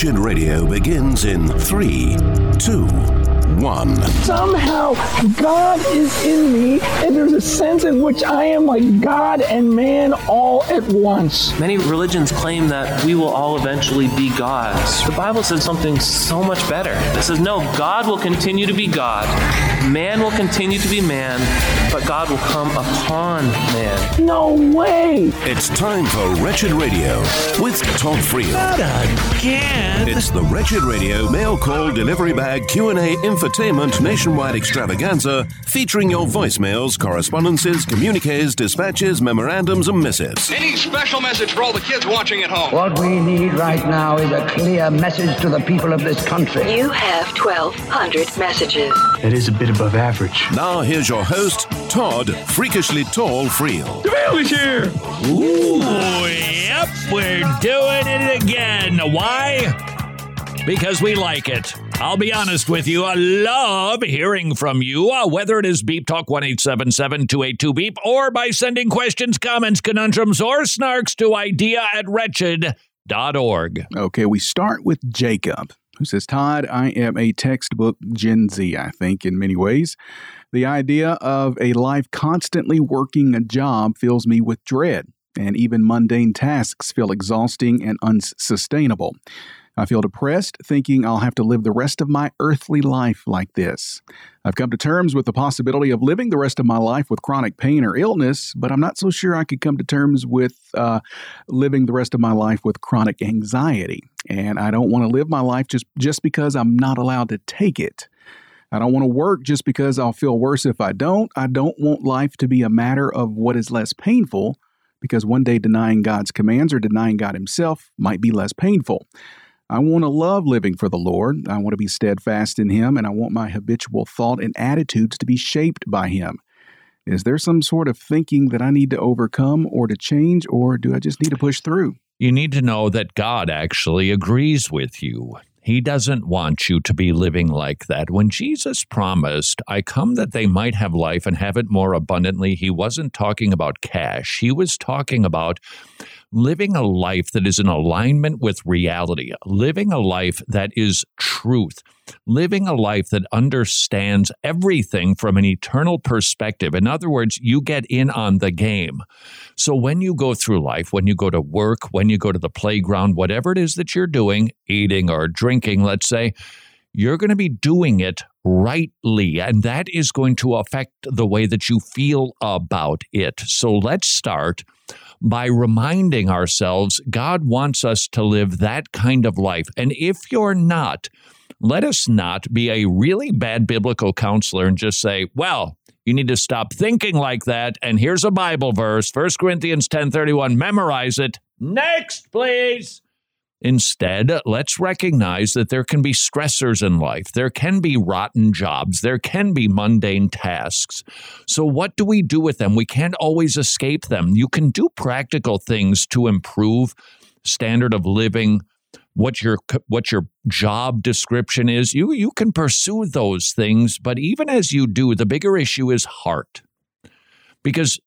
Wretched Radio begins in three, two, one. Somehow God is in me, and there's a sense in which I am like God and man all at once. Many religions claim that we will all eventually be gods. The Bible says something so much better. It says, no, God will continue to be God, man will continue to be man, but God will come upon man. No way! It's time for Wretched Radio with Todd Friel. Not again. It's the Wretched Radio mail call delivery bag Q&A infotainment nationwide extravaganza featuring your voicemails, correspondences, communiques, dispatches, memorandums and missives. Any special message for all the kids watching at home? What we need right now is a clear message to the people of this country. You have 1,200 messages. It is a bit above average. Now here's your host, Todd Freakishly Tall Friel. The is here! Ooh, yep, we're doing it again. Why? Because we like it. I'll be honest with you. I love hearing from you, uh, whether it is Beep Talk 1 282 Beep or by sending questions, comments, conundrums, or snarks to idea at wretched.org. Okay, we start with Jacob, who says, Todd, I am a textbook Gen Z, I think, in many ways. The idea of a life constantly working a job fills me with dread, and even mundane tasks feel exhausting and unsustainable. I feel depressed thinking I'll have to live the rest of my earthly life like this. I've come to terms with the possibility of living the rest of my life with chronic pain or illness, but I'm not so sure I could come to terms with uh, living the rest of my life with chronic anxiety. And I don't want to live my life just, just because I'm not allowed to take it. I don't want to work just because I'll feel worse if I don't. I don't want life to be a matter of what is less painful, because one day denying God's commands or denying God Himself might be less painful. I want to love living for the Lord. I want to be steadfast in Him, and I want my habitual thought and attitudes to be shaped by Him. Is there some sort of thinking that I need to overcome or to change, or do I just need to push through? You need to know that God actually agrees with you. He doesn't want you to be living like that. When Jesus promised, I come that they might have life and have it more abundantly, he wasn't talking about cash. He was talking about living a life that is in alignment with reality, living a life that is truth, living a life that understands everything from an eternal perspective. In other words, you get in on the game. So when you go through life, when you go to work, when you go to the playground, whatever it is that you're doing, eating or drinking, let's say, you're going to be doing it rightly, and that is going to affect the way that you feel about it. So let's start by reminding ourselves God wants us to live that kind of life. And if you're not, let us not be a really bad biblical counselor and just say, well, you need to stop thinking like that. And here's a Bible verse, 1 Corinthians 10:31. Memorize it. Next, please. Instead, let's recognize that there can be stressors in life. There can be rotten jobs. There can be mundane tasks. So, what do we do with them? We can't always escape them. You can do practical things to improve standard of living, what your what your job description is. You you can pursue those things, but even as you do, the bigger issue is heart. Because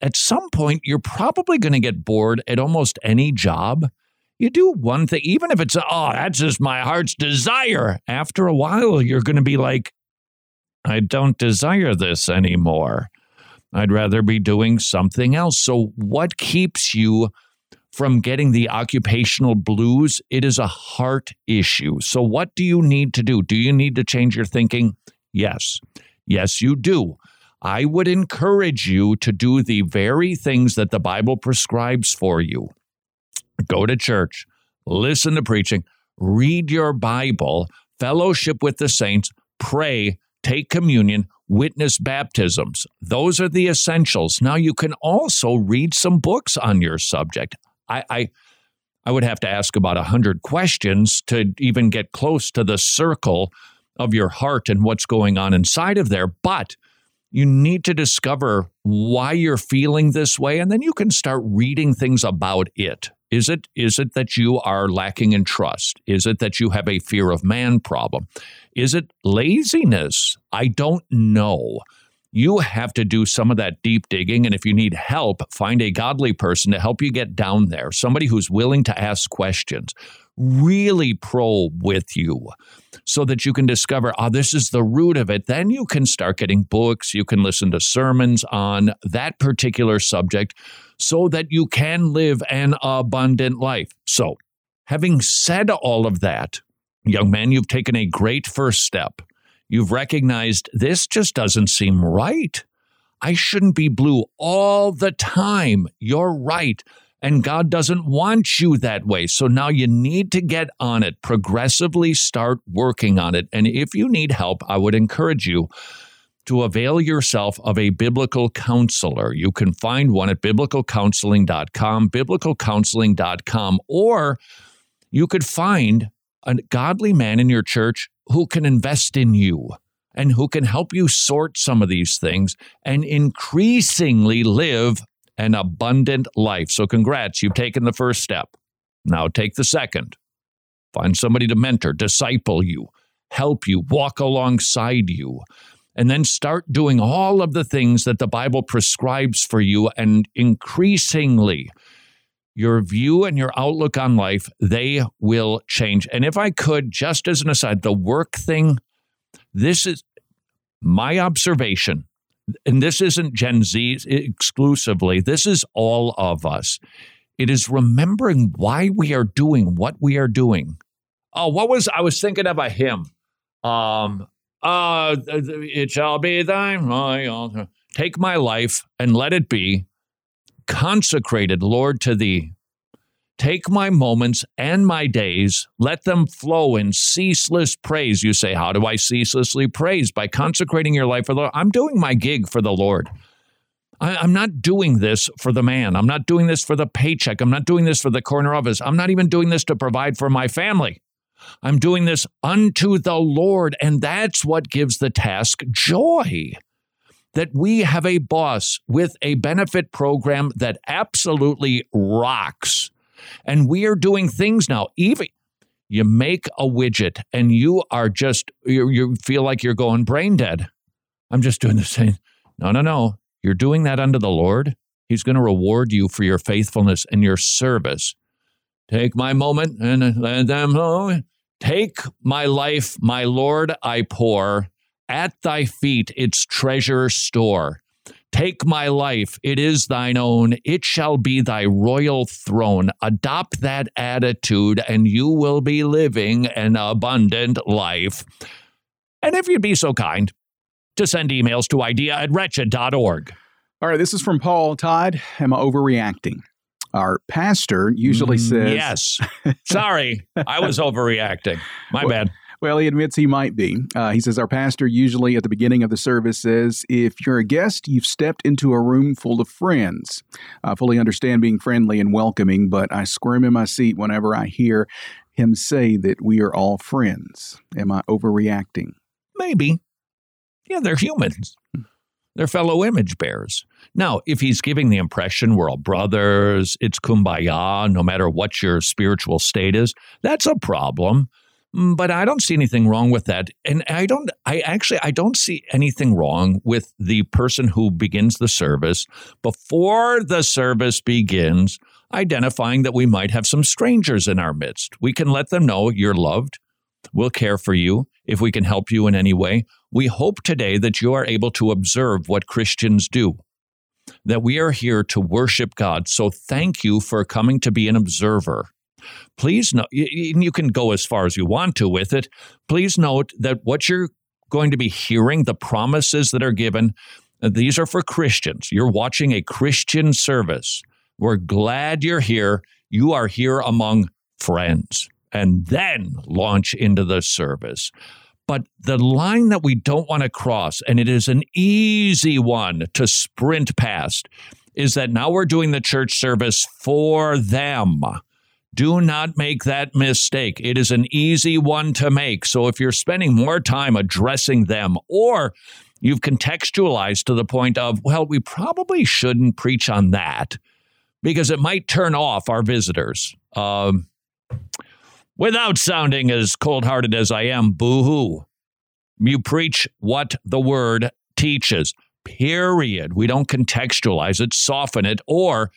at some point you're probably going to get bored at almost any job you do one thing, even if it's, oh, that's just my heart's desire. After a while, you're going to be like, I don't desire this anymore. I'd rather be doing something else. So, what keeps you from getting the occupational blues? It is a heart issue. So, what do you need to do? Do you need to change your thinking? Yes. Yes, you do. I would encourage you to do the very things that the Bible prescribes for you go to church, listen to preaching, read your Bible, fellowship with the saints, pray, take communion, witness baptisms. Those are the essentials. Now you can also read some books on your subject. I I, I would have to ask about a hundred questions to even get close to the circle of your heart and what's going on inside of there. But you need to discover why you're feeling this way, and then you can start reading things about it. Is it is it that you are lacking in trust? Is it that you have a fear of man problem? Is it laziness? I don't know. you have to do some of that deep digging. And if you need help, find a godly person to help you get down there, somebody who's willing to ask questions, really probe with you so that you can discover, oh, this is the root of it. Then you can start getting books, you can listen to sermons on that particular subject so that you can live an abundant life. So, having said all of that, young man, you've taken a great first step you've recognized this just doesn't seem right. I shouldn't be blue all the time. You're right. And God doesn't want you that way. So now you need to get on it, progressively start working on it. And if you need help, I would encourage you to avail yourself of a biblical counselor. You can find one at biblicalcounseling.com, biblicalcounseling.com, or you could find a godly man in your church who can invest in you and who can help you sort some of these things and increasingly live an abundant life. So, congrats, you've taken the first step. Now, take the second. Find somebody to mentor, disciple you, help you, walk alongside you, and then start doing all of the things that the Bible prescribes for you. And increasingly, your view and your outlook on life, they will change. And if I could, just as an aside, the work thing, this is my observation, and this isn't Gen Z exclusively, this is all of us. It is remembering why we are doing what we are doing. Oh, what was I was thinking of a hymn? Um, uh, it shall be thine. Take my life and let it be consecrated, Lord, to thee. Take my moments and my days, let them flow in ceaseless praise. You say, How do I ceaselessly praise? By consecrating your life for the Lord. I'm doing my gig for the Lord. I, am not doing this for the man. I'm not doing this for the paycheck. I'm not doing this for the corner office. I'm not even doing this to provide for my family. I'm doing this unto the Lord. And that's what gives the task joy that we have a boss with a benefit program that absolutely rocks. And we are doing things now, even you make a widget and you are just, you, you feel like you're going brain dead. I'm just doing the same. No, no, no. You're doing that unto the Lord. He's going to reward you for your faithfulness and your service. Take my moment and let them know. Take my life, my Lord, I pour at thy feet its treasure store. Take my life, it is thine own, it shall be thy royal throne. Adopt that attitude, and you will be living an abundant life. And if you'd be so kind to send emails to idea at wretched.org. All right, this is from Paul. Todd, am I overreacting? Our pastor usually mm, says. Yes. Sorry, I was overreacting. My bad. Well, he admits he might be. Uh, he says, Our pastor usually at the beginning of the service says, If you're a guest, you've stepped into a room full of friends. I fully understand being friendly and welcoming, but I squirm in my seat whenever I hear him say that we are all friends. Am I overreacting? Maybe. Yeah, they're humans. They're fellow image bearers. Now, if he's giving the impression we're all brothers, it's kumbaya, no matter what your spiritual state is, that's a problem. Mm, but I don't see anything wrong with that. And I don't, I actually, I don't see anything wrong with the person who begins the service before the service begins, identifying that we might have some strangers in our midst. We can let them know you're loved. We'll care for you if we can help you in any way. We hope today that you are able to observe what Christians do, that we are here to worship God. So thank you for coming to be an observer. Please note, you can go as far as you want to with it. Please note that what you're going to be hearing, the promises that are given, uh, these are for Christians. You're watching a Christian service. We're glad you're here. You are here among friends, and then launch into the service. But the line that we don't want to cross, and it is an easy one to sprint past, is that now we're doing the church service for them. Do not make that mistake. It is an easy one to make. So if you're spending more time addressing them or you've contextualized to the point of, well, we probably shouldn't preach on that because it might turn off our visitors. Um, without sounding as cold hearted as I am, boo hoo. You preach what the word teaches. Period. We don't contextualize it, soften it, or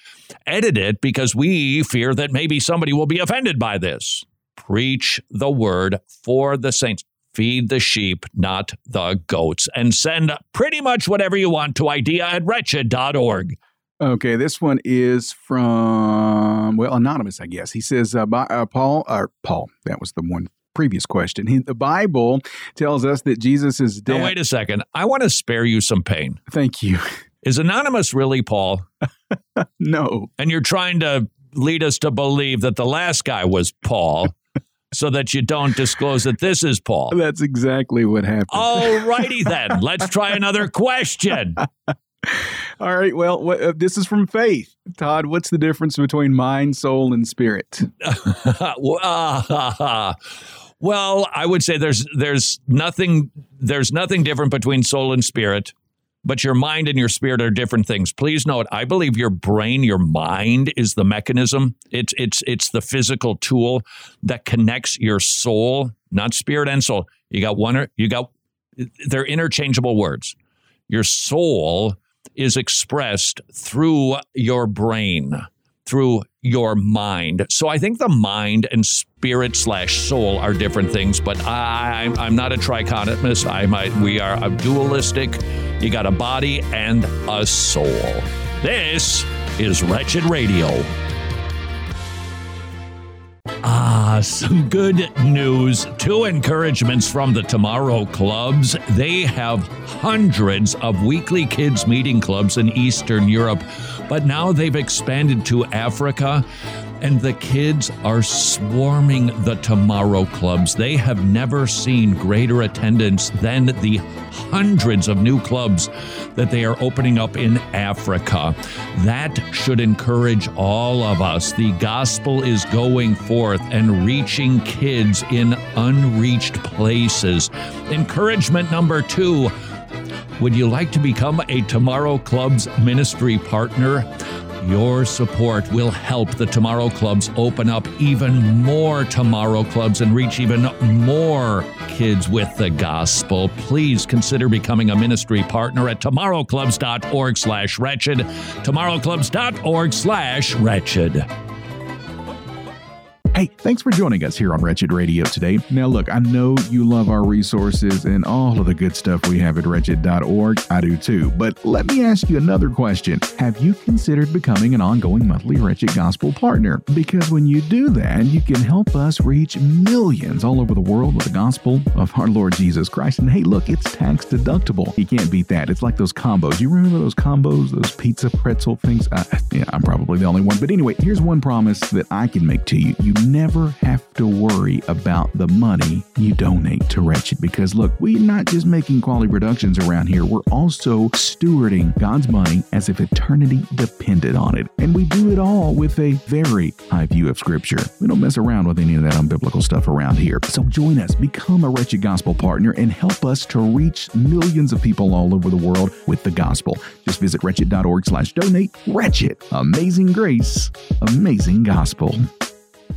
edit it because we fear that maybe somebody will be offended by this. Preach the word for the saints. Feed the sheep, not the goats. And send pretty much whatever you want to idea at wretched.org. Okay, this one is from well, anonymous, I guess. He says, uh, by, uh, "Paul, or Paul, that was the one previous question. He, the Bible tells us that Jesus is dead. Now, wait a second. I want to spare you some pain. Thank you. Is anonymous really Paul? no. And you're trying to lead us to believe that the last guy was Paul. so that you don't disclose that this is Paul. That's exactly what happened. All righty then. Let's try another question. All right. Well, what, uh, this is from Faith. Todd, what's the difference between mind, soul, and spirit? well, I would say there's there's nothing there's nothing different between soul and spirit, but your mind and your spirit are different things. Please note, I believe your brain, your mind is the mechanism. It's it's it's the physical tool that connects your soul, not spirit and soul. You got one or you got they're interchangeable words. Your soul is expressed through your brain, through your mind. So I think the mind and spirit slash soul are different things, but I, I'm not a trichotomist. I might, we are a dualistic. You got a body and a soul. This is Wretched Radio. Ah, some good news. Two encouragements from the Tomorrow Clubs. They have hundreds of weekly kids' meeting clubs in Eastern Europe, but now they've expanded to Africa and the kids are swarming the Tomorrow Clubs. They have never seen greater attendance than the hundreds of new clubs that they are opening up in Africa. That should encourage all of us. The gospel is going forth and reaching kids in unreached places. Encouragement number two. Would you like to become a Tomorrow Club's ministry partner? Your support will help the Tomorrow Clubs open up even more Tomorrow Clubs and reach even more kids with the gospel. Please consider becoming a ministry partner at tomorrowclubs.org slash wretched, tomorrowclubs.org slash wretched. Hey, thanks for joining us here on Wretched Radio today. Now, look, I know you love our resources and all of the good stuff we have at wretched.org. I do too. But let me ask you another question. Have you considered becoming an ongoing monthly Wretched Gospel partner? Because when you do that, you can help us reach millions all over the world with the gospel of our Lord Jesus Christ. And hey, look, it's tax deductible. You can't beat that. It's like those combos. You remember those combos, those pizza pretzel things? Uh, yeah, I'm probably the only one. But anyway, here's one promise that I can make to you. You never have to worry about the money you donate to Wretched because look, we're not just making quality productions around here, we're also stewarding God's money as if eternity depended on it. And we do it all with a very high view of Scripture. We don't mess around with any of that unbiblical stuff around here. So join us, become a Wretched Gospel partner, and help us to reach millions of people all over the world with the gospel. Just visit wretched.org slash donate. Wretched. Amazing grace. Amazing gospel.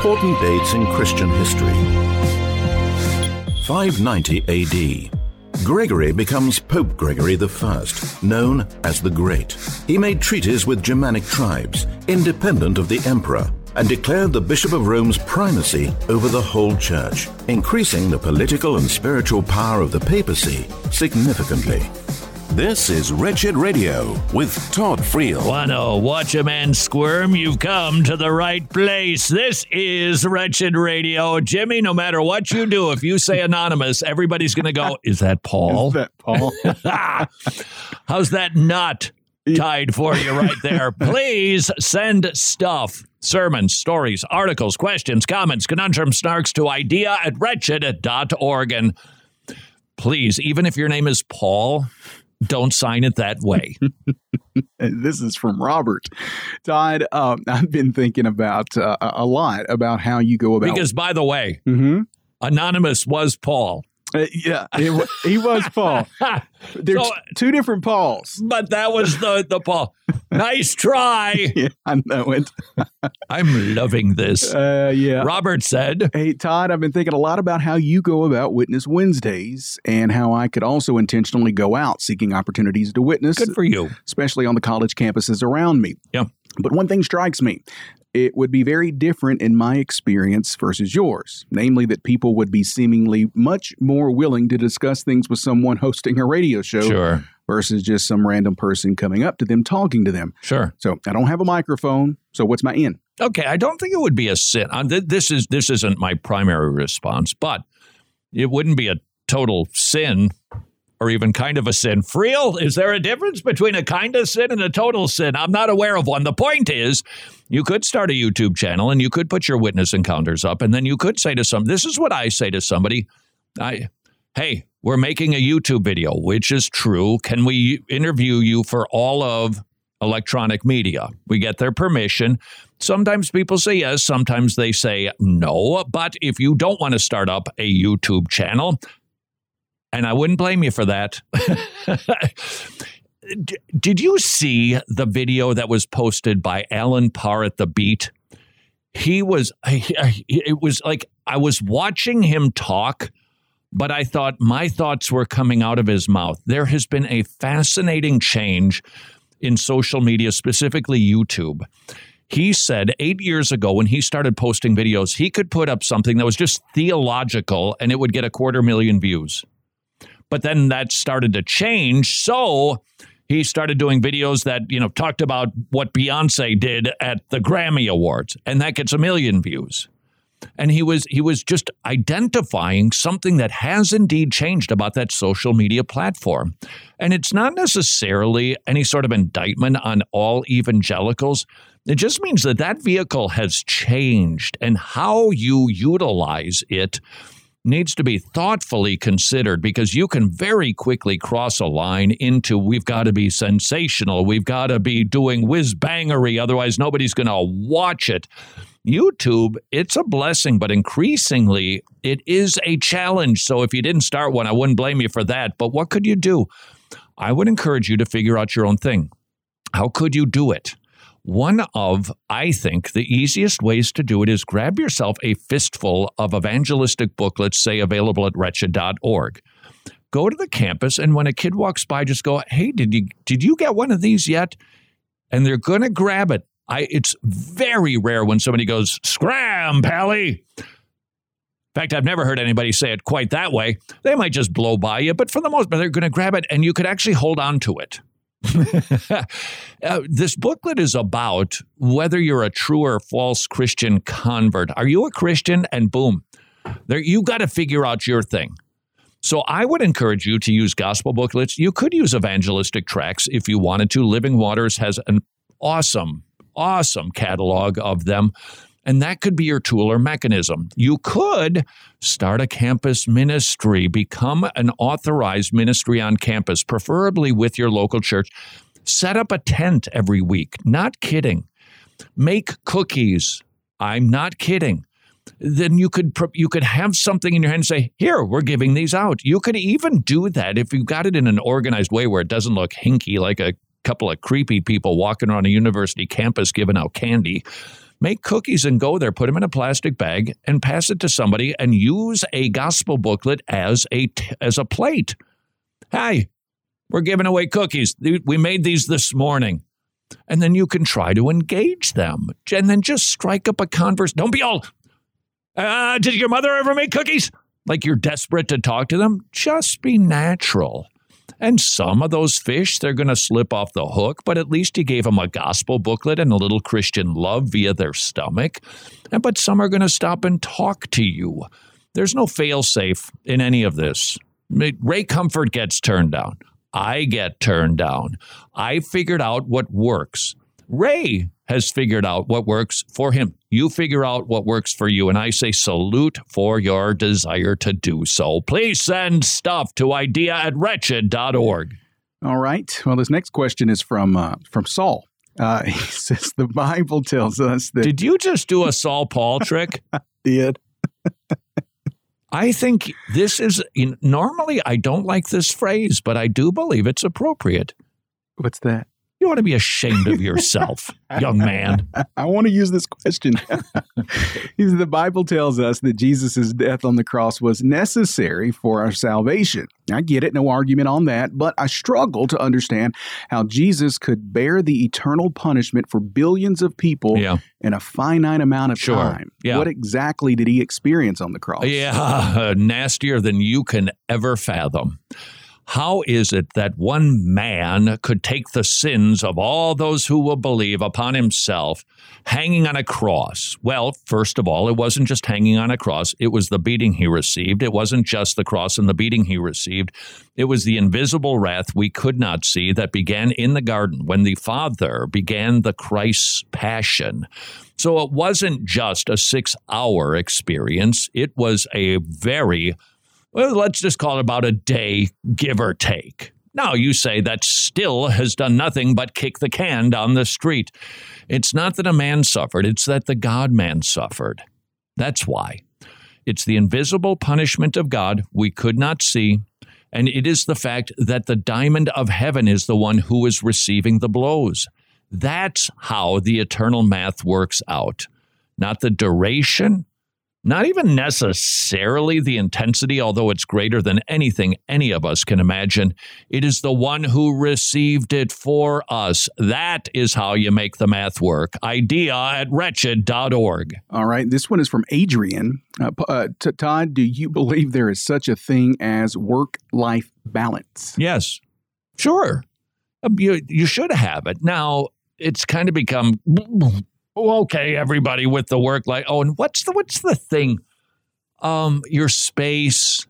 Important dates in Christian history. 590 AD. Gregory becomes Pope Gregory I, known as the Great. He made treaties with Germanic tribes, independent of the emperor, and declared the Bishop of Rome's primacy over the whole church, increasing the political and spiritual power of the papacy significantly. This is Wretched Radio with Todd Friel. Wanna watch a man squirm? You've come to the right place. This is Wretched Radio. Jimmy, no matter what you do, if you say anonymous, everybody's going to go, Is that Paul? Is that Paul? How's that nut tied for you right there? Please send stuff. Sermons, stories, articles, questions, comments, conundrums, snarks to idea at wretched.org. And please, even if your name is Paul, don't sign it that way. this is from Robert. Todd, um, I've been thinking about uh, a lot about how you go about. Because, by the way, Mhm. Anonymous was Paul. Uh, yeah, it he was Paul. There's So- two different Pauls. But that was the, the Paul. Nice try. Yeah, I know it. I'm loving this. Uh, yeah. Robert said, Hey, Todd, I've been thinking a lot about how you go about Witness Wednesdays and how I could also intentionally go out seeking opportunities to witness, Good for you. especially on the college campuses around me. Yeah. But one thing strikes me. It would be very different in my experience versus yours, namely that people would be seemingly much more willing to discuss things with someone hosting a radio show Sure. versus just some random person coming up to them talking to them. Sure. So I don't have a microphone. So what's my in? Okay, I don't think it would be a sin. Th- This is this isn't my primary response, but it wouldn't be a total sin or even kind of a sin. Friel, is there a difference between a kind of sin and a total sin? I'm not aware of one. The point is, you could start a YouTube channel and you could put your witness encounters up, and then you could say to some, this is what I say to somebody, I, hey, we're making a YouTube video, which is true. Can we interview you for all of electronic media? We get their permission. Sometimes people say yes, sometimes they say no. But if you don't want to start up a YouTube channel, and I wouldn't blame you for that. Did you see the video that was posted by Allen Parr at the Beat? He was, it was like I was watching him talk, but I thought my thoughts were coming out of his mouth. There has been a fascinating change in social media, specifically YouTube. He said eight years ago when he started posting videos, he could put up something that was just theological and it would get a quarter million views. But then that started to change. So he started doing videos that, you know, talked about what Beyonce did at the Grammy Awards, and that gets a million views. And he was he was just identifying something that has indeed changed about that social media platform. And it's not necessarily any sort of indictment on all evangelicals. It just means that that vehicle has changed and how you utilize it needs to be thoughtfully considered because you can very quickly cross a line into we've got to be sensational, we've got to be doing whiz bangery, otherwise nobody's going to watch it. YouTube, it's a blessing, but increasingly it is a challenge. So if you didn't start one, I wouldn't blame you for that. But what could you do? I would encourage you to figure out your own thing. How could you do it? One of, I think, the easiest ways to do it is grab yourself a fistful of evangelistic booklets, say available at wretched.org. Go to the campus, and when a kid walks by, just go, Hey, did you did you get one of these yet? And they're gonna grab it. I it's very rare when somebody goes, Scram, Pally. In fact, I've never heard anybody say it quite that way. They might just blow by you, but for the most part, they're going to grab it and you could actually hold on to it. Uh, this booklet is about whether you're a true or false Christian convert. Are you a Christian? And boom, there you got to figure out your thing. So I would encourage you to use gospel booklets. You could use evangelistic tracts if you wanted to. Living Waters has an awesome, awesome catalog of them. And that could be your tool or mechanism. You could start a campus ministry, become an authorized ministry on campus, preferably with your local church. Set up a tent every week. Not kidding. Make cookies. I'm not kidding. Then you could you could have something in your hand and say, "Here, we're giving these out." You could even do that if you've got it in an organized way where it doesn't look hinky like a couple of creepy people walking around a university campus giving out candy. Make cookies and go there, put them in a plastic bag and pass it to somebody and use a gospel booklet as a as a plate. Hey, we're giving away cookies. We made these this morning. And then you can try to engage them and then just strike up a conversation. Don't be all, uh, did your mother ever make cookies? Like you're desperate to talk to them. Just be natural. And some of those fish, they're going to slip off the hook, but at least you gave them a gospel booklet and a little Christian love via their stomach. And but some are going to stop and talk to you. There's no fail safe in any of this. Ray Comfort gets turned down. I get turned down. I figured out what works. Ray has figured out what works for him. You figure out what works for you. And I say salute for your desire to do so. Please send stuff to idea at wretched.org. All right. Well, this next question is from uh, from Saul. Uh, he says the Bible tells us that. Did you just do a Saul Paul trick? I did. I think this is normally I don't like this phrase, but I do believe it's appropriate. What's that? You ought to be ashamed of yourself, young man. I want to use this question. the Bible tells us that Jesus' death on the cross was necessary for our salvation. I get it, no argument on that, but I struggle to understand how Jesus could bear the eternal punishment for billions of people yeah. in a finite amount of sure. time. Yeah. What exactly did he experience on the cross? Yeah, nastier than you can ever fathom. How is it that one man could take the sins of all those who will believe upon himself, hanging on a cross? Well, first of all, it wasn't just hanging on a cross, it was the beating he received. It wasn't just the cross and the beating he received, it was the invisible wrath we could not see that began in the garden when the Father began the Christ's passion. So it wasn't just a six hour experience, it was a very well, let's just call it about a day, give or take. Now, you say that still has done nothing but kick the can down the street. It's not that a man suffered, it's that the God man suffered. That's why. It's the invisible punishment of God we could not see, and it is the fact that the diamond of heaven is the one who is receiving the blows. That's how the eternal math works out. Not the duration, not even necessarily the intensity, although it's greater than anything any of us can imagine. It is the one who received it for us. That is how you make the math work. Idea at wretched.org. All right. This one is from Adrian. Uh, uh, Todd, do you believe there is such a thing as work life balance? Yes. Sure. Uh, you, you should have it. Now, it's kind of become okay, everybody with the work life. Oh, and what's the what's the thing? Um, your space.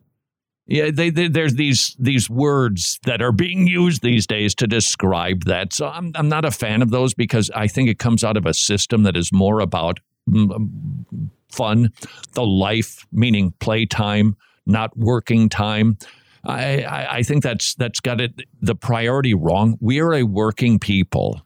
Yeah, they, they, there's these these words that are being used these days to describe that. So I'm I'm not a fan of those because I think it comes out of a system that is more about mm, um, fun, the life meaning playtime, not working time. I, I, I think that's that's got it the priority wrong. We are a working people.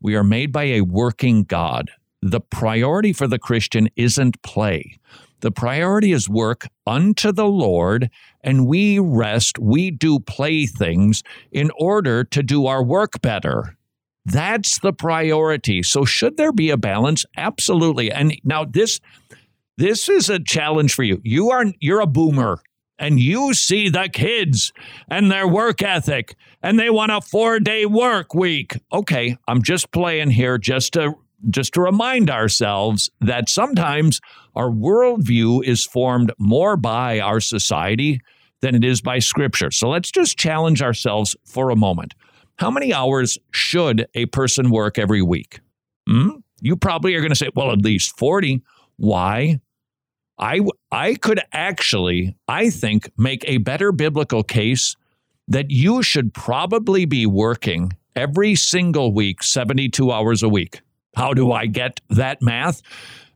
We are made by a working God. The priority for the Christian isn't play. The priority is work unto the Lord, and we rest, we do play things in order to do our work better. That's the priority. So should there be a balance? Absolutely. And now this this is a challenge for you. You are you're a boomer and you see the kids and their work ethic and they want a four day work week. Okay, I'm just playing here just to just to remind ourselves that sometimes our worldview is formed more by our society than it is by scripture. So let's just challenge ourselves for a moment. How many hours should a person work every week? Hmm? You probably are going to say, well, at least 40. Why? I I could actually, I think, make a better biblical case that you should probably be working every single week 72 hours a week. How do I get that math?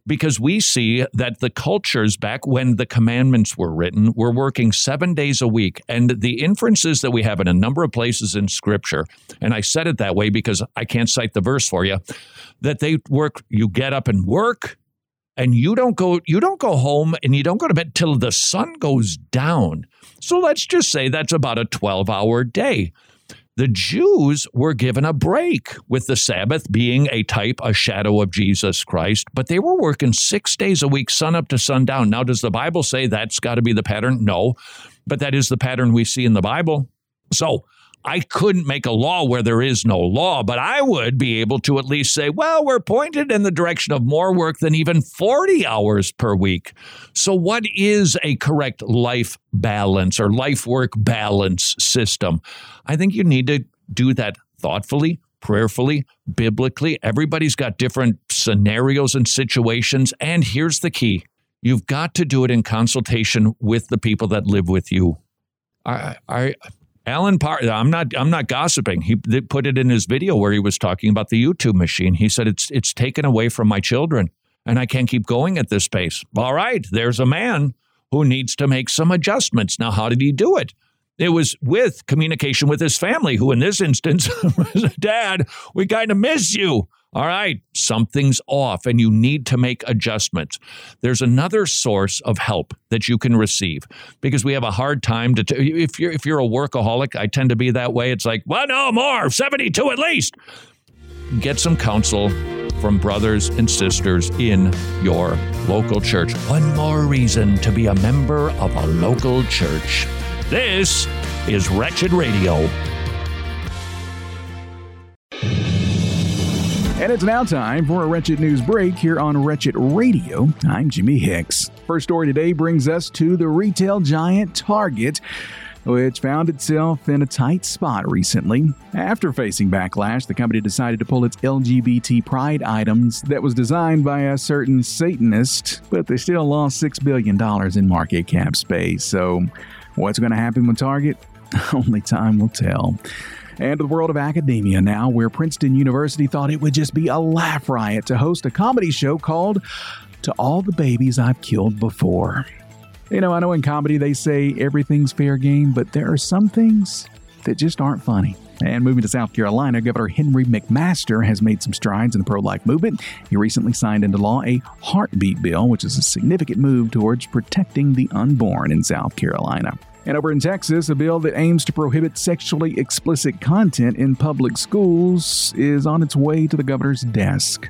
Because we see that the cultures back when the commandments were written were working seven days a week. And the inferences that we have in a number of places in scripture, and I said it that way because I can't cite the verse for you, that they work, you get up and work, and you don't go you don't go home and you don't go to bed till the sun goes down. So let's just say that's about a 12-hour day. The Jews were given a break with the Sabbath being a type, a shadow of Jesus Christ, but they were working 6 days a week sun up to sundown. Now does the Bible say that's got to be the pattern? No. But that is the pattern we see in the Bible. So, I couldn't make a law where there is no law, but I would be able to at least say, well, we're pointed in the direction of more work than even 40 hours per week. So, what is a correct life balance or life work balance system? I think you need to do that thoughtfully, prayerfully, biblically. Everybody's got different scenarios and situations. And here's the key you've got to do it in consultation with the people that live with you. I, I, Allen Parr, I'm not I'm not gossiping. He put it in his video where he was talking about the YouTube machine. He said it's it's taken away from my children and I can't keep going at this pace. All right, there's a man who needs to make some adjustments. Now, how did he do it? It was with communication with his family, who in this instance Dad, we kind of miss you. All right, something's off and you need to make adjustments. There's another source of help that you can receive because we have a hard time to t- if you're if you're a workaholic, I tend to be that way. It's like, "Well, no more, 72 at least." Get some counsel from brothers and sisters in your local church. One more reason to be a member of a local church. This is Wretched Radio. And it's now time for a Wretched News break here on Wretched Radio. I'm Jimmy Hicks. First story today brings us to the retail giant Target, which found itself in a tight spot recently. After facing backlash, the company decided to pull its LGBT pride items that was designed by a certain Satanist, but they still lost $6 billion in market cap space. So, what's going to happen with Target? Only time will tell. And to the world of academia now, where Princeton University thought it would just be a laugh riot to host a comedy show called To All the Babies I've Killed Before. You know, I know in comedy they say everything's fair game, but there are some things that just aren't funny. And moving to South Carolina, Governor Henry McMaster has made some strides in the pro life movement. He recently signed into law a heartbeat bill, which is a significant move towards protecting the unborn in South Carolina. And over in Texas, a bill that aims to prohibit sexually explicit content in public schools is on its way to the governor's desk.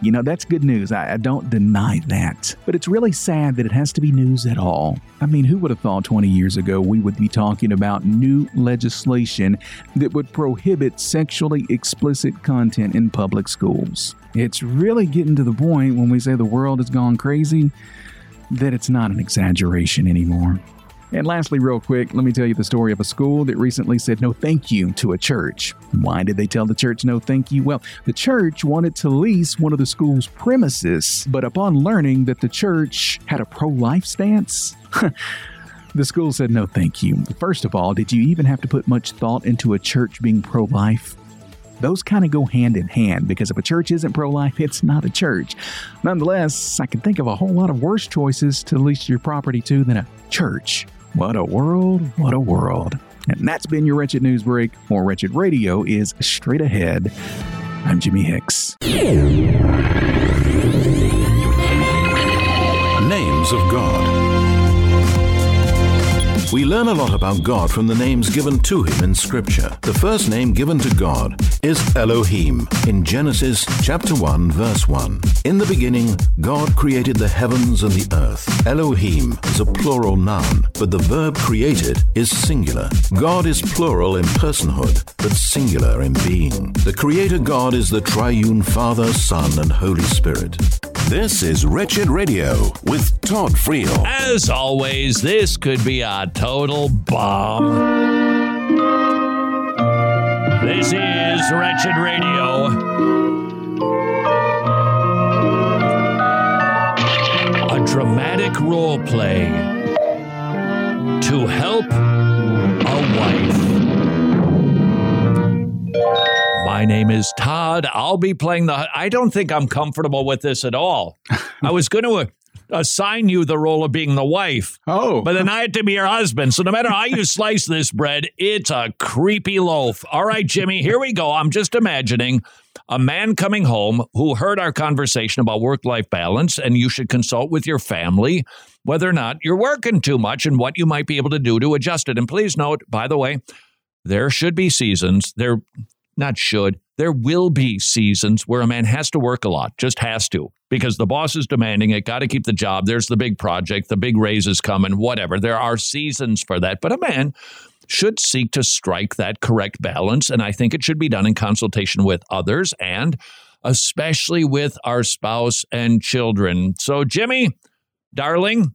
You know, that's good news. I, I, don't deny that. But it's really sad that it has to be news at all. I mean, who would have thought 20 years ago we would be talking about new legislation that would prohibit sexually explicit content in public schools? It's really getting to the point when we say the world has gone crazy that it's not an exaggeration anymore. And lastly, real quick, let me tell you the story of a school that recently said no thank you to a church. Why did they tell the church no thank you? Well, the church wanted to lease one of the school's premises, but upon learning that the church had a pro life stance, the school said no thank you. First of all, did you even have to put much thought into a church being pro life? those kind of go hand in hand because if a church isn't pro life, it's not a church. Nonetheless, I can think of a whole lot of worse choices to lease your property to than a church. What a world, what a world. And that's been your Wretched News Break. More Wretched Radio is straight ahead. I'm Jimmy Hicks. Names of God. We learn a lot about God from the names given to him in Scripture. The first name given to God is Elohim in Genesis chapter 1 verse 1. In the beginning, God created the heavens and the earth. Elohim is a plural noun, but the verb created is singular. God is plural in personhood, but singular in being. The creator God is the triune Father, Son, and Holy Spirit. This is Wretched Radio with Todd Friel. As always, this could be a total bomb. This is Wretched Radio. A dramatic role play to help a wife. Name is Todd. I'll be playing the. I don't think I'm comfortable with this at all. I was going to assign you the role of being the wife. Oh. But then I had to be your husband. So no matter how you slice this bread, it's a creepy loaf. All right, Jimmy, here we go. I'm just imagining a man coming home who heard our conversation about work life balance, and you should consult with your family whether or not you're working too much and what you might be able to do to adjust it. And please note, by the way, there should be seasons. There not should, there will be seasons where a man has to work a lot, just has to, because the boss is demanding it, got to keep the job. There's the big project, the big raise is coming, whatever. There are seasons for that. But a man should seek to strike that correct balance. And I think it should be done in consultation with others and especially with our spouse and children. So, Jimmy, darling,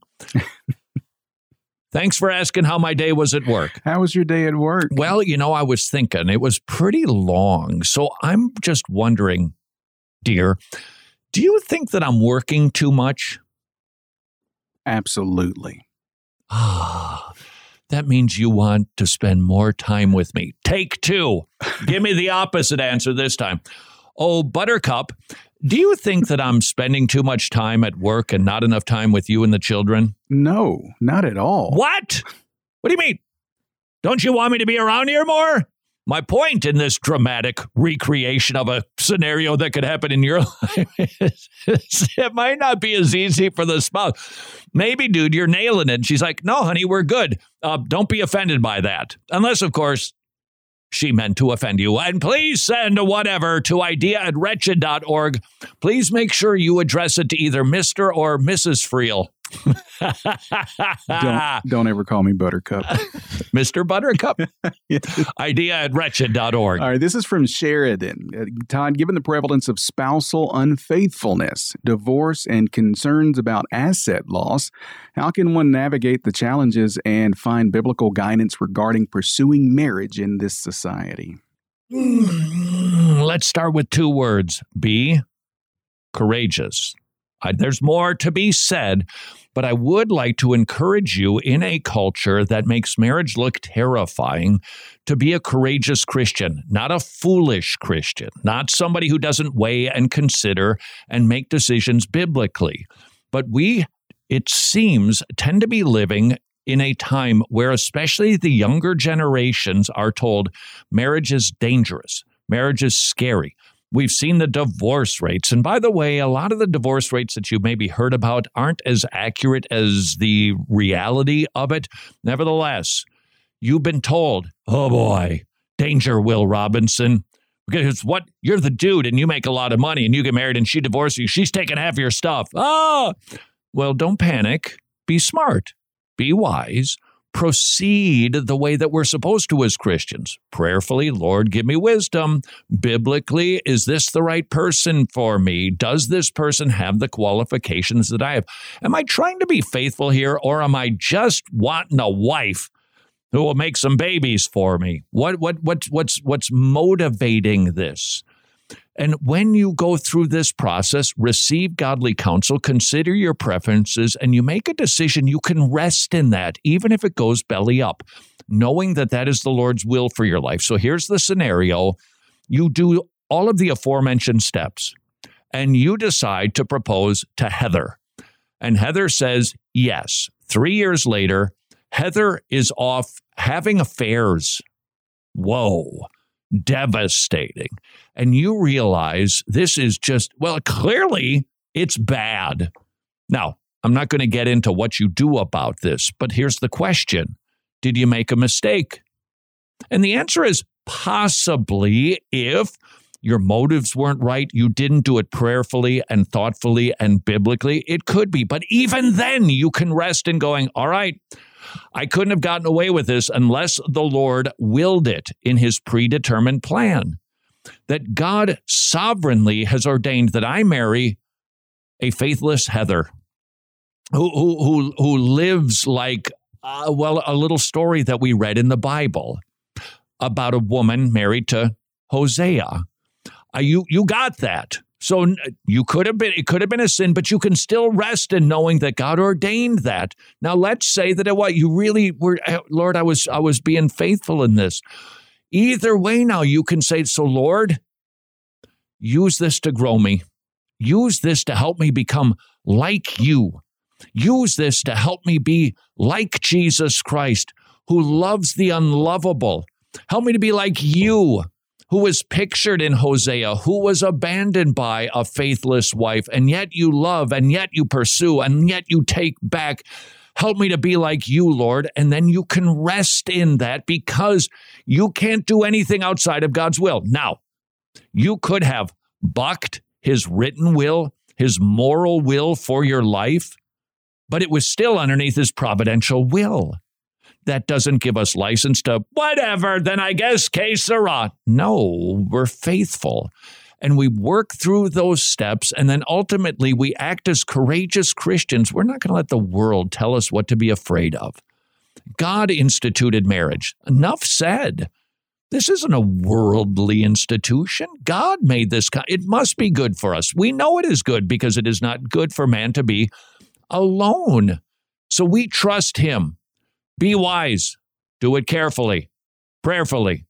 Thanks for asking how my day was at work. How was your day at work? Well, you know, I was thinking it was pretty long. So I'm just wondering, dear, do you think that I'm working too much? Absolutely. Ah, that means you want to spend more time with me. Take two. Give me the opposite answer this time. Oh, Buttercup, do you think that I'm spending too much time at work and not enough time with you and the children? No, not at all. What? What do you mean? Don't you want me to be around here more? My point in this dramatic recreation of a scenario that could happen in your life is it might not be as easy for the spouse. Maybe, dude, you're nailing it. And she's like, no, honey, we're good. Uh, don't be offended by that. Unless, of course, she meant to offend you. And please send whatever to idea at wretched.org. Please make sure you address it to either Mr. or Mrs. Friel. Don't, don't ever call me Buttercup. Mr. Buttercup. Idea at wretched.org. All right, this is from Sheridan. Uh, Todd, given the prevalence of spousal unfaithfulness, divorce, and concerns about asset loss, how can one navigate the challenges and find biblical guidance regarding pursuing marriage in this society? Let's start with two words be courageous. There's more to be said, but I would like to encourage you in a culture that makes marriage look terrifying to be a courageous Christian, not a foolish Christian, not somebody who doesn't weigh and consider and make decisions biblically. But we, it seems, tend to be living in a time where especially the younger generations are told marriage is dangerous, marriage is scary. We've seen the divorce rates. And by the way, a lot of the divorce rates that you maybe heard about aren't as accurate as the reality of it. Nevertheless, you've been told, oh boy, danger, Will Robinson. Because what you're the dude and you make a lot of money and you get married and she divorces you, she's taking half your stuff. Ah, well, don't panic. Be smart, be wise, proceed the way that we're supposed to as Christians. Prayerfully, Lord, give me wisdom. Biblically, is this the right person for me? Does this person have the qualifications that I have? Am I trying to be faithful here or am I just wanting a wife? Who will make some babies for me? What what what's what's what's motivating this? And when you go through this process, receive godly counsel, consider your preferences, and you make a decision, you can rest in that, even if it goes belly up, knowing that that is the Lord's will for your life. So here's the scenario you do all of the aforementioned steps, and you decide to propose to Heather. And Heather says yes. Three years later, Heather is off having affairs. Whoa devastating. And you realize this is just, well, clearly it's bad. Now, I'm not going to get into what you do about this, but here's the question Did you make a mistake? And the answer is possibly if your motives weren't right, you didn't do it prayerfully and thoughtfully and biblically, it could be. But even then, you can rest in going, all right, I couldn't have gotten away with this unless the Lord willed it in his predetermined plan. That God sovereignly has ordained that I marry a faithless Heather who, who, who, who lives like, uh, well, a little story that we read in the Bible about a woman married to Hosea. Uh, you, you got that. So you could have been, it could have been a sin, but you can still rest in knowing that God ordained that. Now let's say that it, what you really were, uh, Lord, I was, I was being faithful in this. Either way, now you can say, so Lord, use this to grow me. Use this to help me become like you. Use this to help me be like Jesus Christ, who loves the unlovable. Help me to be like you, who was pictured in Hosea, who was abandoned by a faithless wife, and yet you love, and yet you pursue, and yet you take back. Help me to be like you, Lord. And then you can rest in that because you can't do anything outside of God's will. Now, you could have bucked his written will, his moral will for your life, but it was still underneath his providential will. That doesn't give us license to whatever, then I guess que sera. No, we're faithful. And we work through those steps, and then ultimately we act as courageous Christians. We're not going to let the world tell us what to be afraid of. God instituted marriage. Enough said. This isn't a worldly institution. God made this. It must be good for us. We know it is good because it is not good for man to be alone. So we trust him. Be wise. Do it carefully, prayerfully,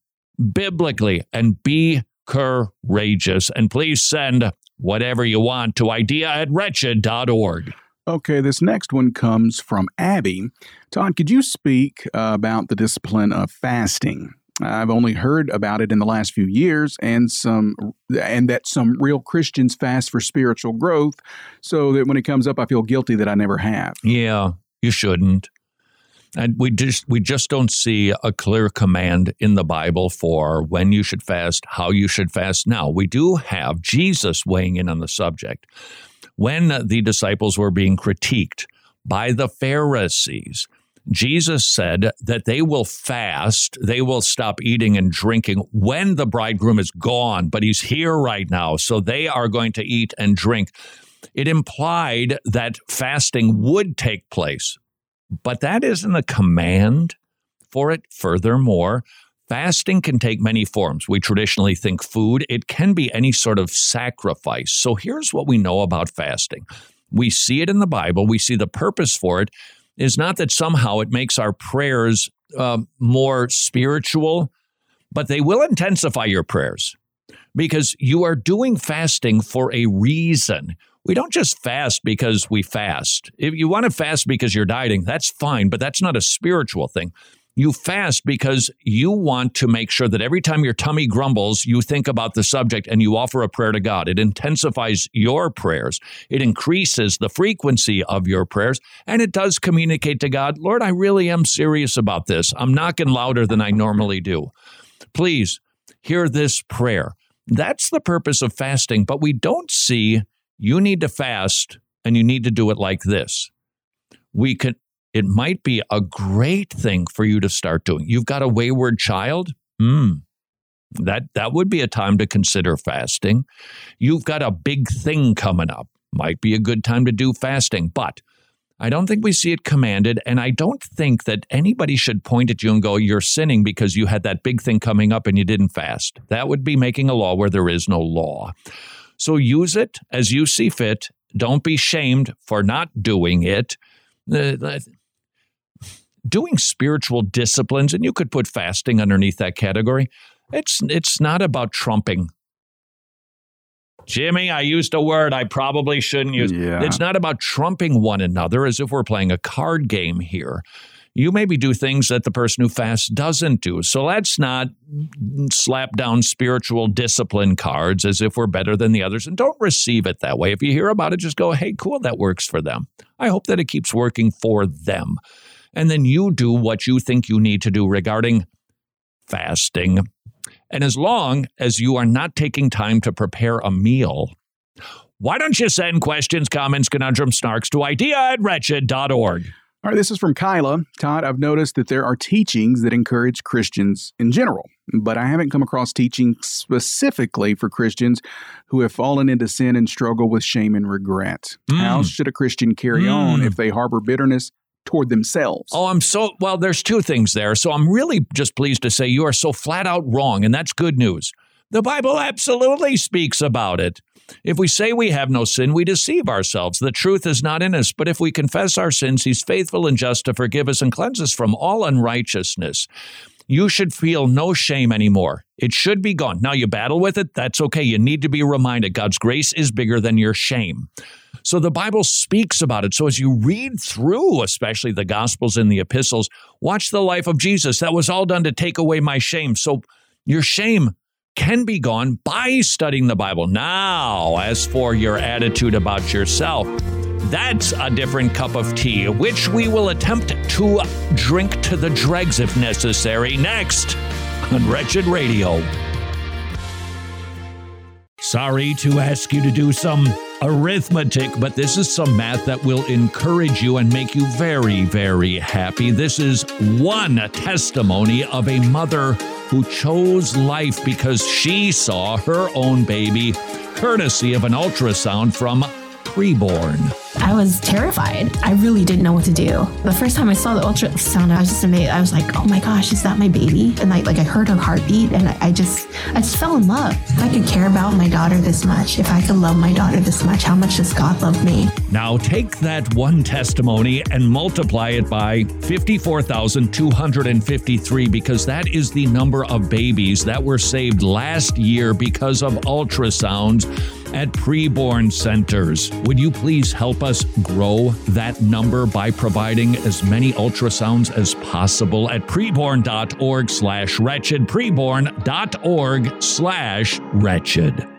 biblically, and be courageous. And please send whatever you want to idea at wretched.org. Okay, this next one comes from Abby. Todd, could you speak about the discipline of fasting? I've only heard about it in the last few years, and some, and that some real Christians fast for spiritual growth, so that when it comes up, I feel guilty that I never have. Yeah, you shouldn't. And we just we just don't see a clear command in the Bible for when you should fast, how you should fast. Now we do have Jesus weighing in on the subject when the disciples were being critiqued by the Pharisees Jesus said that they will fast, they will stop eating and drinking when the bridegroom is gone, but he's here right now. So they are going to eat and drink. It implied that fasting would take place, but that isn't a command for it. Furthermore, fasting can take many forms. We traditionally think food, it can be any sort of sacrifice. So here's what we know about fasting we see it in the Bible, we see the purpose for it is not that somehow it makes our prayers uh, more spiritual, but they will intensify your prayers because you are doing fasting for a reason. We don't just fast because we fast. If you want to fast because you're dieting, that's fine, but that's not a spiritual thing. You fast because you want to make sure that every time your tummy grumbles, you think about the subject and you offer a prayer to God. It intensifies your prayers, it increases the frequency of your prayers, and it does communicate to God, Lord, I really am serious about this. I'm knocking louder than I normally do. Please hear this prayer. That's the purpose of fasting, but we don't see you need to fast and you need to do it like this. We can it might be a great thing for you to start doing. You've got a wayward child? Hmm. That that would be a time to consider fasting. You've got a big thing coming up. Might be a good time to do fasting, but I don't think we see it commanded, and I don't think that anybody should point at you and go, You're sinning because you had that big thing coming up and you didn't fast. That would be making a law where there is no law. So use it as you see fit. Don't be shamed for not doing it. Uh, doing spiritual disciplines, and you could put fasting underneath that category. It's it's not about trumping. Jimmy, I used a word I probably shouldn't use. Yeah. It's not about trumping one another as if we're playing a card game here. You maybe do things that the person who fasts doesn't do. So let's not slap down spiritual discipline cards as if we're better than the others and don't receive it that way. If you hear about it, just go, hey, cool, that works for them. I hope that it keeps working for them and then you do what you think you need to do regarding fasting. And as long as you are not taking time to prepare a meal, why don't you send questions, comments, conundrum snarks to idea at wretched.org? All right, this is from Kyla. Todd, I've noticed that there are teachings that encourage Christians in general, but I haven't come across teaching specifically for Christians who have fallen into sin and struggle with shame and regret. Mm. How should a Christian carry mm. on if they harbor bitterness toward themselves. Oh, I'm so well, there's two things there. So I'm really just pleased to say you are so flat out wrong, and that's good news. The Bible absolutely speaks about it. If we say we have no sin, we deceive ourselves. The truth is not in us. But if we confess our sins, He's faithful and just to forgive us and cleanse us from all unrighteousness. You should feel no shame anymore. It should be gone. Now you battle with it. That's okay. You need to be reminded God's grace is bigger than your shame. So the Bible speaks about it. So as you read through, especially the Gospels and the epistles, watch the life of Jesus. That was all done to take away my shame. So your shame can be gone by studying the Bible. Now, as for your attitude about yourself, that's a different cup of tea, which we will attempt to drink to the dregs if necessary next on Wretched Radio. Sorry to ask you to do some arithmetic, but this is some math that will encourage you and make you very, very happy. This is one testimony of a mother who chose life because she saw her own baby, courtesy of an ultrasound from preborn. I was terrified. I really didn't know what to do. The first time I saw the ultrasound, I was just amazed. I was like, "Oh my gosh, is that my baby?" And I like I heard her heartbeat, and I, I just I just fell in love. If I could care about my daughter this much, if I could love my daughter this much, how much does God love me? Now take that one testimony and multiply it by 54,253 because that is the number of babies that were saved last year because of ultrasounds at preborn centers. Would you please help us grow that number by providing as many ultrasounds as possible at preborn.org slash wretched, preborn.org slash wretched.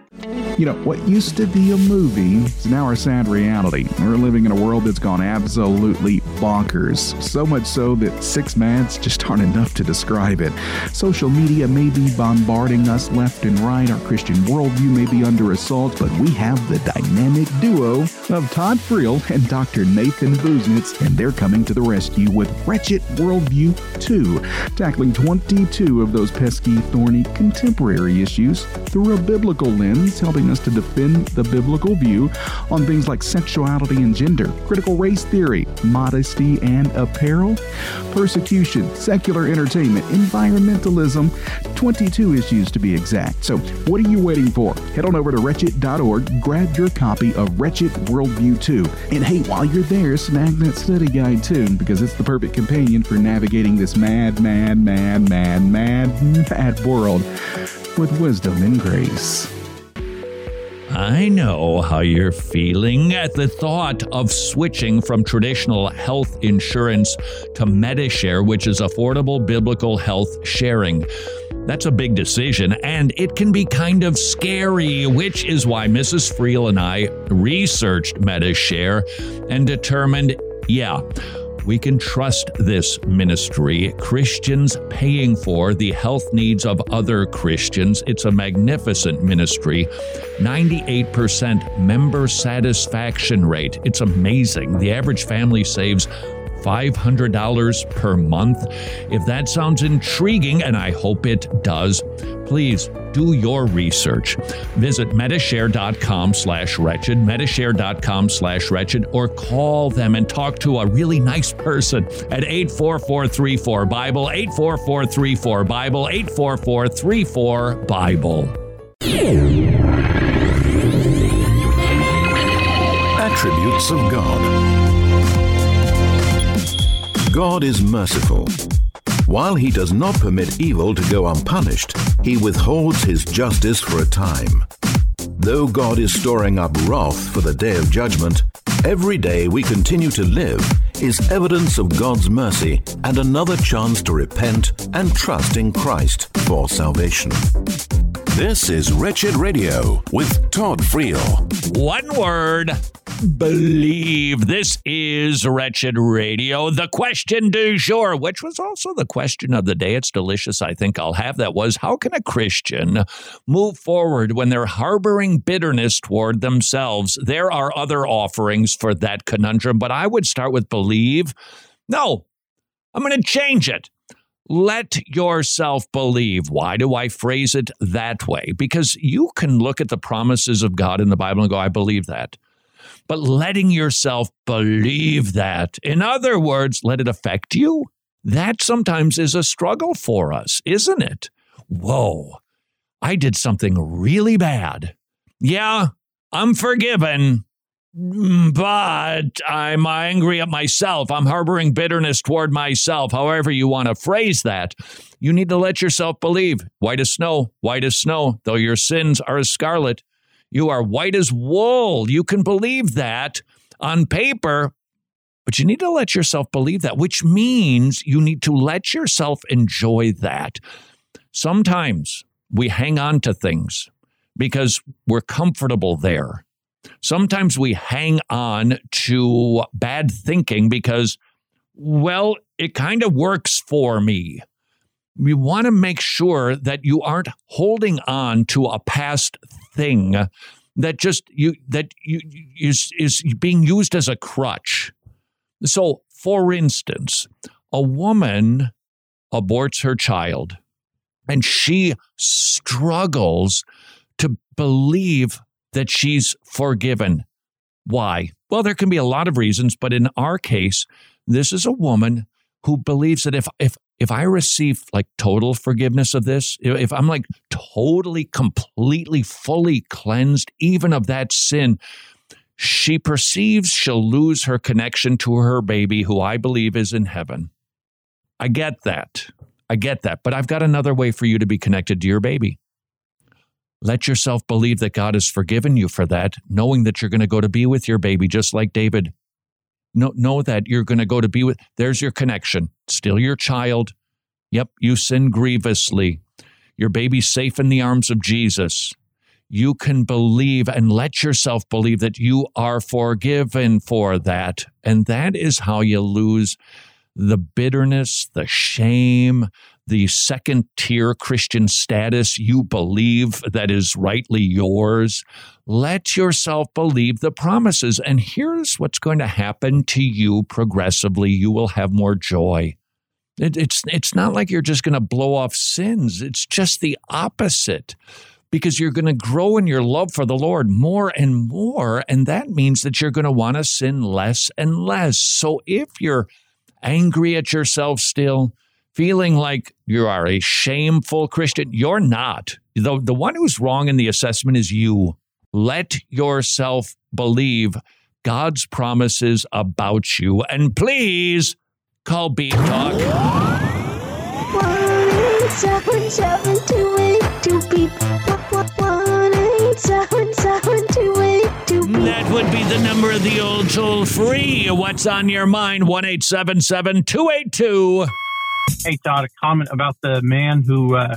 You know, what used to be a movie is now our sad reality. We're living in a world that's gone absolutely bonkers. So much so that six mads just aren't enough to describe it. Social media may be bombarding us left and right. Our Christian worldview may be under assault, but we have the dynamic duo of Todd Friel and Dr. Nathan Busenitz, and they're coming to the rescue with Wretched Worldview 2, tackling 22 of those pesky, thorny, contemporary issues through a biblical lens, helping us to defend the biblical view on things like sexuality and gender, critical race theory, modesty and apparel, persecution, secular entertainment, environmentalism, 22 issues to be exact. So, what are you waiting for? Head on over to wretched.org, grab your copy of Wretched Worldview 2. And hey, while you're there, snag that study guide too, because it's the perfect companion for navigating this mad, mad, mad, mad, mad, mad world with wisdom and grace. I know how you're feeling at the thought of switching from traditional health insurance to Medi-Share, which is affordable biblical health sharing. That's a big decision, and it can be kind of scary, which is why Mrs. Friel and I researched Medi-Share and determined yeah, we can trust this ministry, Christians paying for the health needs of other Christians. It's a magnificent ministry. 98% member satisfaction rate. It's amazing. The average family saves $500 per month. If that sounds intriguing, and I hope it does, please do your research. Visit Medi-Share.com slash wretched, Medi-Share.com slash wretched, or call them and talk to a really nice person at 84434-BIBLE, 84434-BIBLE, 84434-BIBLE. Attributes of God. God is merciful. While he does not permit evil to go unpunished, he withholds his justice for a time. Though God is storing up wrath for the day of judgment, every day we continue to live is evidence of God's mercy and another chance to repent and trust in Christ for salvation. This is Wretched Radio with Todd Friel. One word believe. This is Wretched Radio. The question du jour, which was also the question of the day. It's delicious. I think I'll have that. Was how can a Christian move forward when they're harboring bitterness toward themselves? There are other offerings for that conundrum, but I would start with believe. No, I'm going to change it. Let yourself believe. Why do I phrase it that way? Because you can look at the promises of God in the Bible and go, I believe that. But letting yourself believe that, in other words, let it affect you, that sometimes is a struggle for us, isn't it? Whoa, I did something really bad. Yeah, I'm forgiven, Mm, but I'm angry at myself. I'm harboring bitterness toward myself, however you want to phrase that. You need to let yourself believe. White as snow, white as snow, though your sins are as scarlet. You are white as wool. You can believe that on paper, but you need to let yourself believe that, which means you need to let yourself enjoy that. Sometimes we hang on to things because we're comfortable there. Sometimes we hang on to bad thinking because, well, it kind of works for me. We want to make sure that you aren't holding on to a past thing that just you that you is is being used as a crutch. So, for instance, a woman aborts her child and she struggles to believe that she's forgiven. Why? Well, there can be a lot of reasons, but in our case, this is a woman who believes that if if if I receive like total forgiveness of this, if I'm like totally, completely, fully cleansed, even of that sin, she perceives she'll lose her connection to her baby, who I believe is in heaven. I get that. I get that. But I've got another way for you to be connected to your baby. Let yourself believe that God has forgiven you for that, knowing that you're going to go to be with your baby, just like David. Know, know that you're going to go to be with, there's your connection. Still your child. Yep, you sin grievously. Your baby's safe in the arms of Jesus. You can believe and let yourself believe that you are forgiven for that. And that is how you lose the bitterness, the shame, the second tier Christian status you believe that is rightly yours. Let yourself believe the promises. And here's what's going to happen to you progressively you will have more joy. It, it's, it's not like you're just going to blow off sins, it's just the opposite because you're going to grow in your love for the Lord more and more. And that means that you're going to want to sin less and less. So if you're angry at yourself still, feeling like you are a shameful Christian, you're not. The, the one who's wrong in the assessment is you. Let yourself believe God's promises about you. And please call Beep Talk. One, seven, seven, two, eight, two, beep. One, eight, seven, seven, two, eight, two, beep. That would be the number of the old toll free. What's on your mind? 1 282. Hey, Todd, a comment about the man who uh,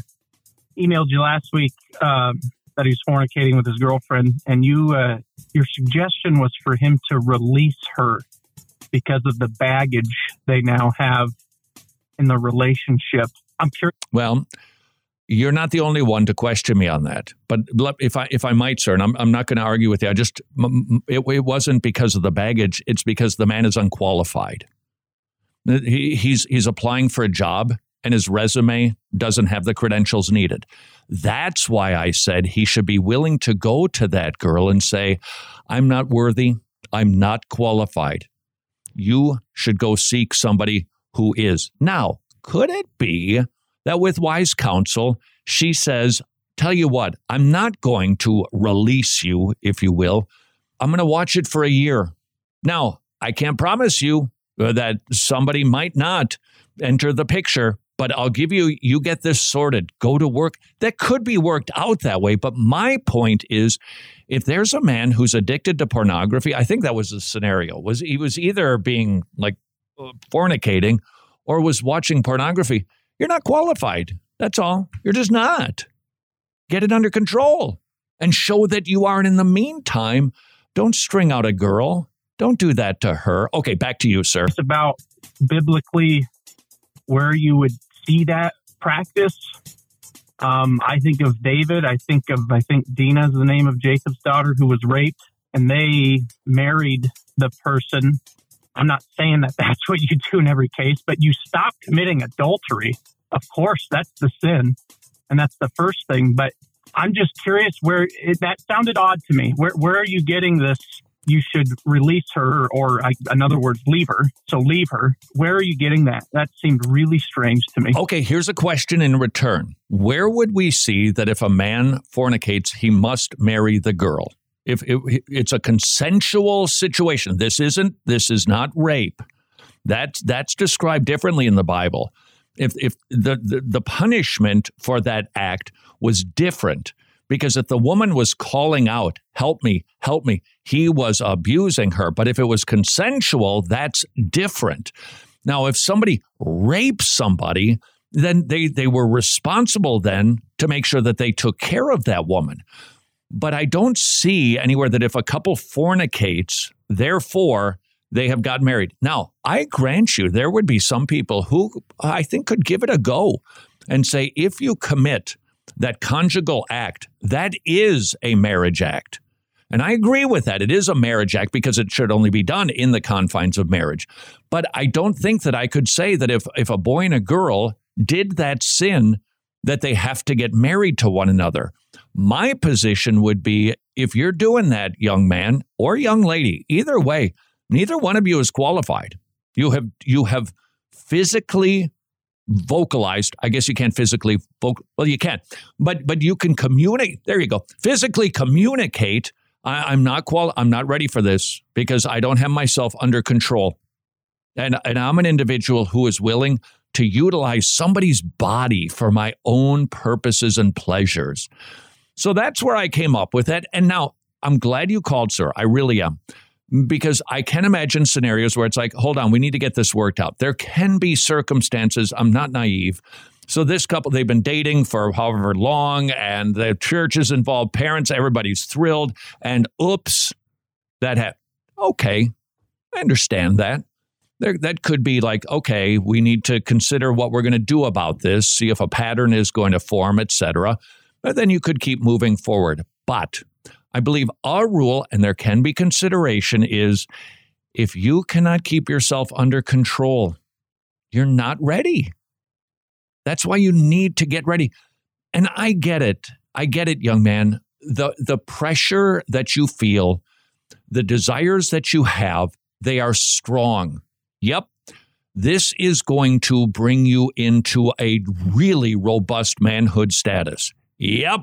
emailed you last week um, that he was fornicating with his girlfriend, and you, uh, your suggestion was for him to release her because of the baggage they now have in the relationship. I'm curious. Well, you're not the only one to question me on that. But if I if I might, sir, and I'm, I'm not going to argue with you. I just it, it wasn't because of the baggage. It's because the man is unqualified. He, he's he's applying for a job and his resume doesn't have the credentials needed. That's why I said he should be willing to go to that girl and say, "I'm not worthy. I'm not qualified. You should go seek somebody who is." Now, could it be that with wise counsel, she says, Tell you what, I'm not going to release you, if you will. I'm going to watch it for a year. Now, I can't promise you that somebody might not enter the picture, but I'll give you, you get this sorted, go to work. That could be worked out that way. But my point is, if there's a man who's addicted to pornography, I think that was the scenario. Was he was either being like uh, fornicating or was watching pornography. You're not qualified. That's all. You're just not. Get it under control and show that you aren't in the meantime. Don't string out a girl. Don't do that to her. Okay, back to you, sir. It's about biblically where you would see that practice. Um, I think of David. I think of, I think Dinah is the name of Jacob's daughter who was raped, and they married the person I'm not saying that that's what you do in every case, but you stop committing adultery. Of course, that's the sin. And that's the first thing. But I'm just curious where it, that sounded odd to me. Where, where are you getting this? You should release her, or I, in other words, leave her. So leave her. Where are you getting that? That seemed really strange to me. Okay, here's a question in return. Where would we see that if a man fornicates, he must marry the girl? if it, it's a consensual situation, this isn't this is not rape. That's that's described differently in the Bible. If if the, the, the punishment for that act was different, because if the woman was calling out, "Help me, help me," he was abusing her. But if it was consensual, that's different. Now, if somebody rapes somebody, then they they were responsible then to make sure that they took care of that woman. But I don't see anywhere that if a couple fornicates, therefore they have got married. Now, I grant you, there would be some people who I think could give it a go and say, if you commit that conjugal act, that is a marriage act. And I agree with that. It is a marriage act because it should only be done in the confines of marriage. But I don't think that I could say that if, if a boy and a girl did that sin, that they have to get married to one another. My position would be if you're doing that, young man or young lady, either way, neither one of you is qualified. You have you have physically vocalized. I guess you can't physically vocal. Well, you can, but but you can communicate. There you go. Physically communicate. I, am not qual. I'm not ready for this because I don't have myself under control, and and I'm an individual who is willing to utilize somebody's body for my own purposes and pleasures. So that's where I came up with it. And now I'm glad you called, sir. I really am because I can imagine scenarios where it's like, hold on, we need to get this worked out. There can be circumstances, I'm not naive. So this couple, they've been dating for however long, and the church is involved, parents, everybody's thrilled, and oops, that happened. Okay, I understand that. There, that could be like, okay, we need to consider what we're going to do about this, see if a pattern is going to form, etc. But then you could keep moving forward. But I believe our rule, and there can be consideration, is if you cannot keep yourself under control, you're not ready. That's why you need to get ready. And I get it. I get it, young man. The, the pressure that you feel, the desires that you have, they are strong. Yep. This is going to bring you into a really robust manhood status. Yep.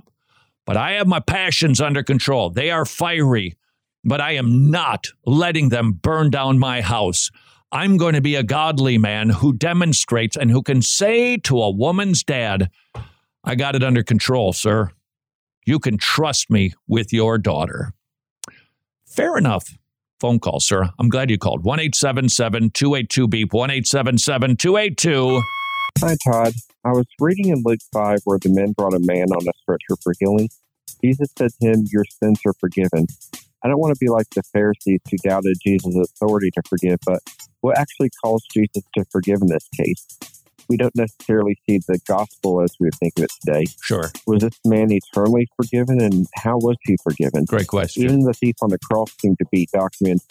But I have my passions under control. They are fiery, but I am not letting them burn down my house. I'm going to be a godly man who demonstrates and who can say to a woman's dad, I got it under control, sir. You can trust me with your daughter. Fair enough. Phone call, sir. I'm glad you called. 1 282 Beep, 1 282. Hi, Todd. I was reading in Luke 5 where the men brought a man on a stretcher for healing. Jesus said to him, Your sins are forgiven. I don't want to be like the Pharisees who doubted Jesus' authority to forgive, but what actually caused Jesus to forgive in this case? We don't necessarily see the gospel as we would think of it today. Sure. Was this man eternally forgiven, and how was he forgiven? Great question. Even the thief on the cross seemed to be documented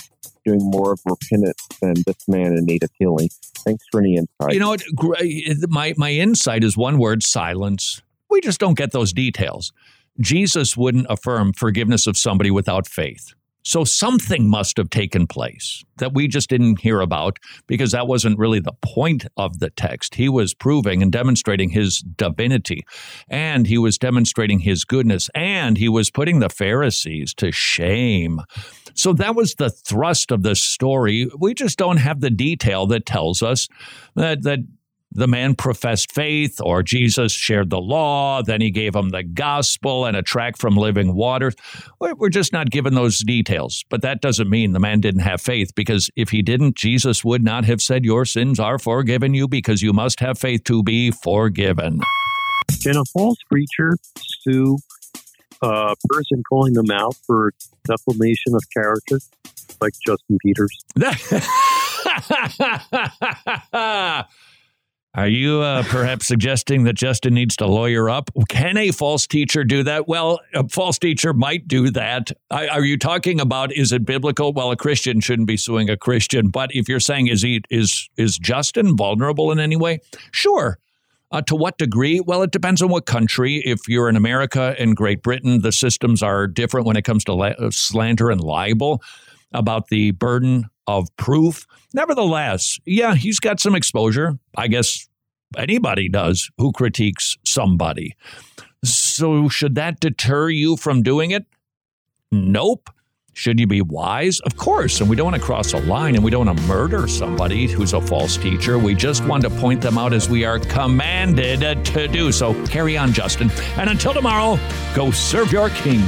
doing more of repentance than this man in need of healing. Thanks for any insight. You know what? Uh, my, my insight is one word silence. We just don't get those details. Jesus wouldn't affirm forgiveness of somebody without faith. So something must have taken place that we just didn't hear about because that wasn't really the point of the text. He was proving and demonstrating his divinity, and he was demonstrating his goodness, and he was putting the Pharisees to shame. So that was the thrust of the story. We just don't have the detail that tells us that that the man professed faith or Jesus shared the law, then he gave him the gospel and a track from living waters. We're just not given those details. But that doesn't mean the man didn't have faith because if he didn't, Jesus would not have said, Your sins are forgiven you because you must have faith to be forgiven. Can a false preacher sue a person calling them out for defamation of character like Justin Peters? Are you uh, perhaps suggesting that Justin needs to lawyer up? Can a false teacher do that? Well, a false teacher might do that. Are you talking about is it biblical? Well, a Christian shouldn't be suing a Christian, but if you're saying is he is is Justin vulnerable in any way? Sure. Uh, to what degree? Well, it depends on what country. If you're in America and Great Britain, the systems are different when it comes to la- slander and libel about the burden of proof. Nevertheless, yeah, he's got some exposure. I guess anybody does who critiques somebody. So, should that deter you from doing it? Nope. Should you be wise? Of course. And we don't want to cross a line and we don't want to murder somebody who's a false teacher. We just want to point them out as we are commanded to do. So carry on, Justin. And until tomorrow, go serve your king.